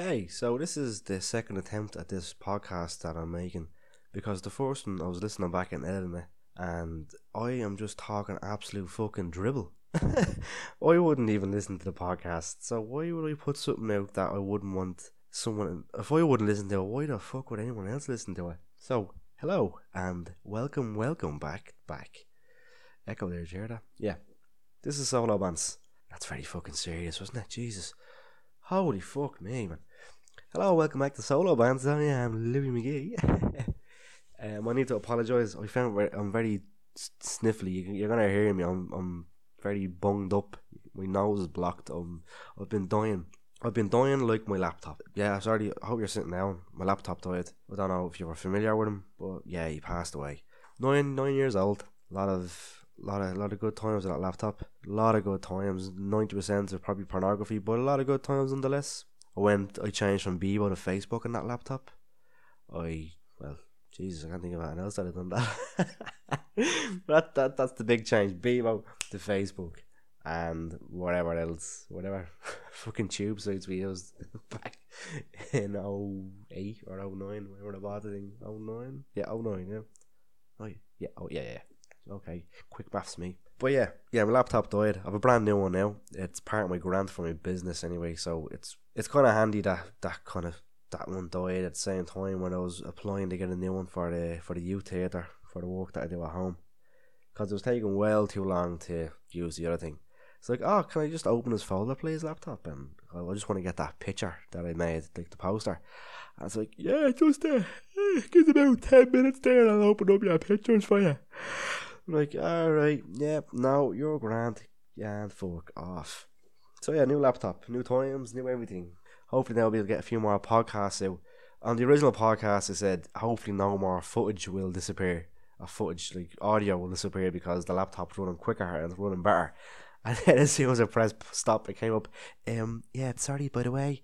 Hey, so this is the second attempt at this podcast that I'm making because the first one I was listening back and editing it, and I am just talking absolute fucking dribble. I wouldn't even listen to the podcast, so why would I put something out that I wouldn't want someone? If I wouldn't listen to it, why the fuck would anyone else listen to it? So, hello and welcome, welcome back, back. Echo there, that? Yeah, this is Solo Bands. That's very fucking serious, wasn't it? Jesus. Holy fuck me, man. Hello, welcome back to Solo Bands. I am Louis McGee. um, I need to apologise. I found I'm very sniffly. You're gonna hear me. I'm I'm very bunged up. My nose is blocked. Um, I've been dying. I've been dying like my laptop. Yeah, sorry. I hope you're sitting down. My laptop died. I don't know if you were familiar with him, but yeah, he passed away. Nine nine years old. A lot of lot of lot of good times with that laptop. A lot of good times. Ninety percent are probably pornography, but a lot of good times nonetheless. I went. I changed from Bebo to Facebook on that laptop. I well, Jesus, I can't think of anything else that I've done that. that that that's the big change. Bebo to Facebook and whatever else, whatever fucking tube sites we used back in 08 or 09, whenever I bought it in 09. Yeah, 09, yeah. Oh, yeah, oh, yeah, yeah. Okay, quick maths me. But yeah, yeah, my laptop died. I have a brand new one now. It's part of my grant for my business anyway, so it's it's kind of handy that that kind of that one died at the same time when I was applying to get a new one for the for the youth theatre for the work that I do at home, because it was taking well too long to use the other thing. It's like, oh, can I just open this folder, please, laptop? And I just want to get that picture that I made, like the poster. And it's like, yeah, just uh, give about 10 minutes there and I'll open up your pictures for you. Like, alright, yeah, now you're grand. And fuck off. So yeah, new laptop, new times, new everything. Hopefully now to get a few more podcasts out. On the original podcast, I said hopefully no more footage will disappear. A footage like audio will disappear because the laptop's running quicker and it's running better. And then as soon as I pressed stop, it came up. Um, yeah, sorry. By the way,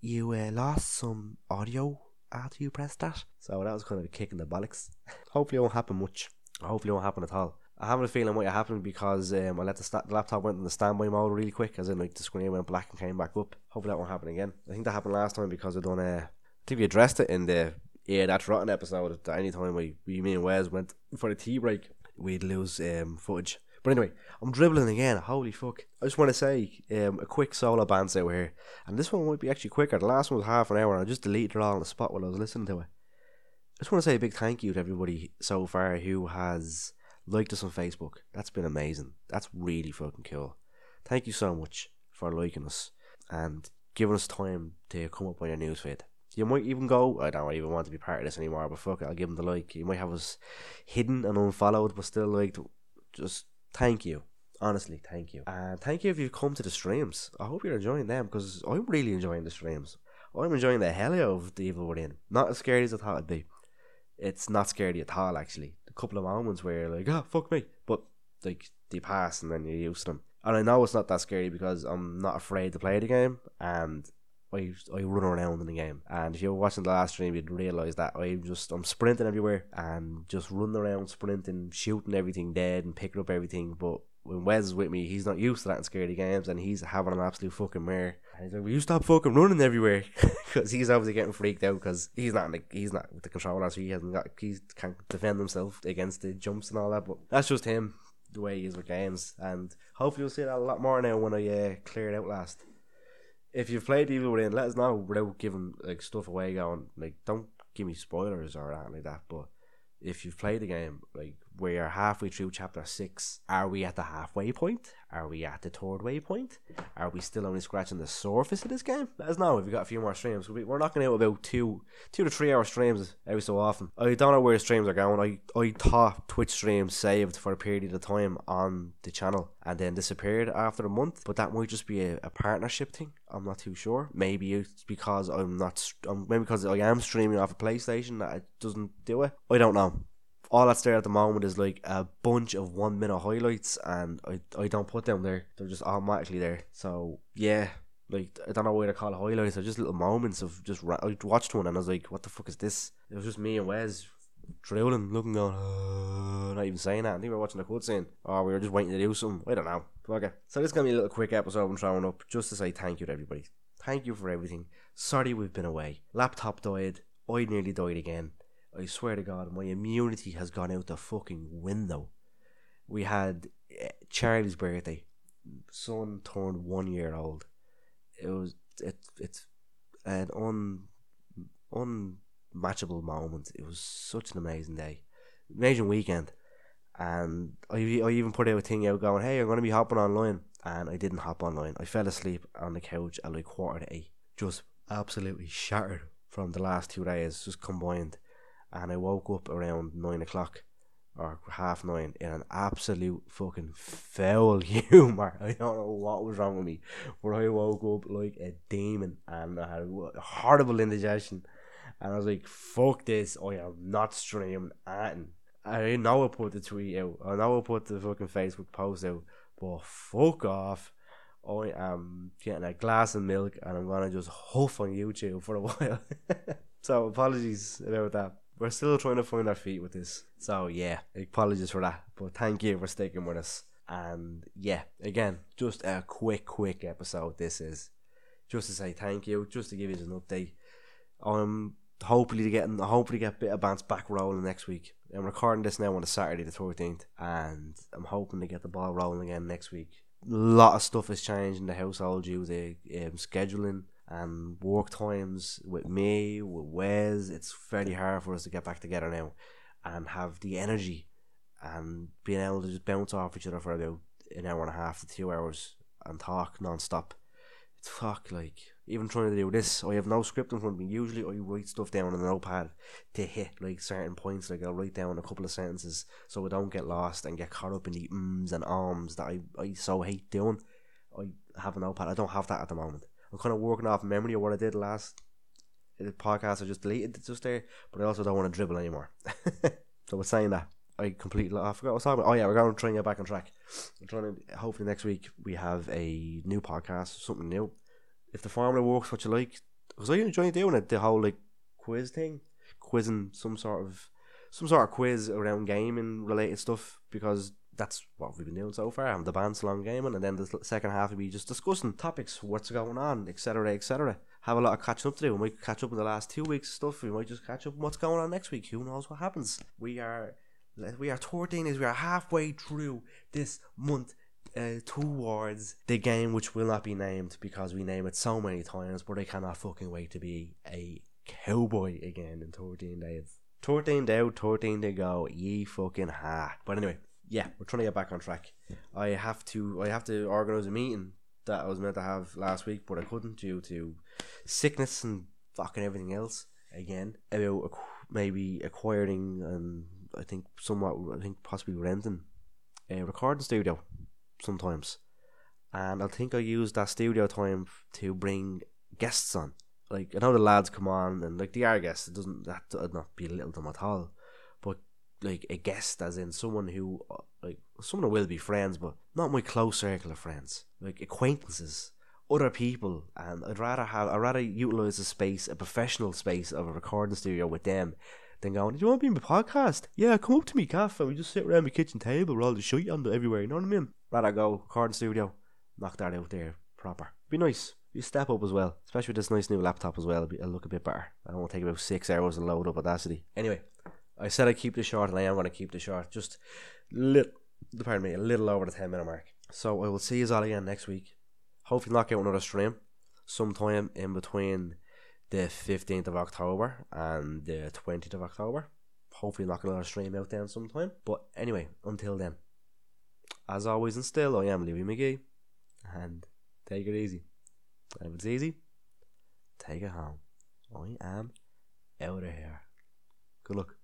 you uh, lost some audio after you pressed that. So that was kind of a kick in the bollocks. Hopefully, it won't happen much. Hopefully, it won't happen at all. I have a feeling what happened because um, I let the, sta- the laptop went in the standby mode really quick, as in like the screen went black and came back up. Hopefully, that won't happen again. I think that happened last time because I done a. I think we addressed it in the yeah that's rotten episode. That any time we, we me and Wes went for a tea break, we'd lose um, footage. But anyway, I'm dribbling again. Holy fuck. I just want to say um, a quick solo bands out here. And this one might be actually quicker. The last one was half an hour and I just deleted it all on the spot while I was listening to it. I just want to say a big thank you to everybody so far who has liked us on Facebook. That's been amazing. That's really fucking cool. Thank you so much for liking us and giving us time to come up on your newsfeed. You might even go, I don't even want to be part of this anymore, but fuck it, I'll give them the like. You might have us hidden and unfollowed, but still liked. Just thank you. Honestly, thank you. And thank you if you've come to the streams. I hope you're enjoying them because I'm really enjoying the streams. I'm enjoying the hell out of the Evil Within. Not as scary as I thought it'd be. It's not scary at all, actually. A couple of moments where you're like, oh, fuck me. But, like, they pass and then you're used to them. And I know it's not that scary because I'm not afraid to play the game and I, I run around in the game. And if you're watching the last stream, you'd realise that I'm just, I'm sprinting everywhere and just running around, sprinting, shooting everything dead and picking up everything. But when Wes is with me, he's not used to that in scary games and he's having an absolute fucking mare. And he's like, "Will you stop fucking running everywhere?" Because he's obviously getting freaked out because he's not like he's not with the controller, so he hasn't got he can't defend himself against the jumps and all that. But that's just him, the way he is with games, and hopefully you'll see that a lot more now when I uh, clear it out last. If you've played Evil Within, let us know without giving like stuff away. Going like, don't give me spoilers or anything like that. But if you've played the game, like we're halfway through chapter six, are we at the halfway point? Are we at the third waypoint? Are we still only scratching the surface of this game? Let us know if we've got a few more streams. We're knocking out about two, two to three hour streams every so often. I don't know where streams are going. I, I thought Twitch streams saved for a period of time on the channel and then disappeared after a month, but that might just be a, a partnership thing. I'm not too sure. Maybe it's because I'm not, um, maybe because I am streaming off a PlayStation that it doesn't do it. I don't know all that's there at the moment is like a bunch of one minute highlights, and I, I don't put them there. They're just automatically there. So yeah, like I don't know why to call highlights. They're just little moments of just. Ra- I watched one and I was like, "What the fuck is this?" It was just me and Wes drilling, looking, going, uh, not even saying that. I think we were watching the a cutscene, or we were just waiting to do something. I don't know. Okay, so this is gonna be a little quick episode I'm throwing up just to say thank you to everybody. Thank you for everything. Sorry we've been away. Laptop died. I nearly died again. I swear to God, my immunity has gone out the fucking window. We had uh, Charlie's birthday. Son turned one year old. It was it it's an un unmatchable moment. It was such an amazing day, amazing weekend, and I I even put out a thing out going, "Hey, I'm going to be hopping online," and I didn't hop online. I fell asleep on the couch at like quarter to eight, just absolutely shattered from the last two days, just combined, and I woke up around nine o'clock or half nine in an absolute fucking foul humour. I don't know what was wrong with me, but I woke up like a demon and I had horrible indigestion. And I was like, fuck this, I am not streaming anything. I know I put the tweet out, I know I put the fucking Facebook post out, but fuck off. I am getting a glass of milk and I'm gonna just huff on YouTube for a while. so apologies about that we're still trying to find our feet with this. So yeah, apologies for that. But thank you for sticking with us. And yeah, again, just a quick, quick episode. This is just to say thank you, just to give you an update. I'm hopefully getting, hopefully get a bit of bounce back rolling next week. I'm recording this now on a Saturday the 13th, and I'm hoping to get the ball rolling again next week. A lot of stuff has changed in the household due to um, scheduling and work times with me, with Wes, it's fairly hard for us to get back together now and have the energy and being able to just bounce off each other for about an hour and a half to two hours and talk non-stop. It's fuck like even trying to do this, I have no script in front of me. Usually I write stuff down on an notepad to hit like certain points. Like I'll write down a couple of sentences so I don't get lost and get caught up in the ums and ums that I, I so hate doing. I have a notepad. I don't have that at the moment. I'm kind of working off memory of what I did last The podcast. I just deleted it just there, but I also don't want to dribble anymore. so with saying that, I completely I forgot what I was talking about. Oh yeah, we're going to try and get back on track. I'm trying to hopefully next week we have a new podcast, something new. If the formula works, what you like, because I enjoy doing it, the whole like quiz thing, quizzing some sort of some sort of quiz around gaming related stuff because that's what we've been doing so far. Having the band long gaming, and then the second half will be just discussing topics, what's going on, etc., etc. Have a lot of catching up to do. We might catch up in the last two weeks stuff. We might just catch up on what's going on next week. Who knows what happens? We are we are 13 is we are halfway through this month uh, towards the game which will not be named because we name it so many times, but I cannot fucking wait to be a cowboy again in 13 days. 13 down, 13 to go, ye fucking ha. But anyway, yeah, we're trying to get back on track. I have to I have to organise a meeting that I was meant to have last week, but I couldn't due to sickness and fucking everything else. Again, about maybe acquiring and I think somewhat I think possibly renting a recording studio sometimes, and I think I use that studio time to bring guests on. Like I know the lads come on and like they are guests. It doesn't that not belittle them at all like a guest, as in someone who uh, like someone who will be friends, but not my close circle of friends, like acquaintances, other people, and I'd rather have I'd rather utilize a space, a professional space of a recording studio with them. Than going, do you want to be in my podcast? Yeah, come up to me, Caff, and we just sit around my kitchen table all the shit on everywhere, you know what I mean? Rather go recording studio, knock that out there proper. Be nice. You step up as well, especially with this nice new laptop as well. It'll look a bit better. I won't want to take about six hours to load up Audacity. Anyway, I said I'd keep the short, and I am going to keep the short. Just little, pardon me, a little over the ten minute mark. So I will see you all again next week. Hopefully, knock out another stream sometime in between the fifteenth of October and the twentieth of October. Hopefully, knock another stream out then sometime. But anyway, until then, as always and still, I am Louis McGee, and take it easy. And if it's easy, take it home. I am out of here. Good luck.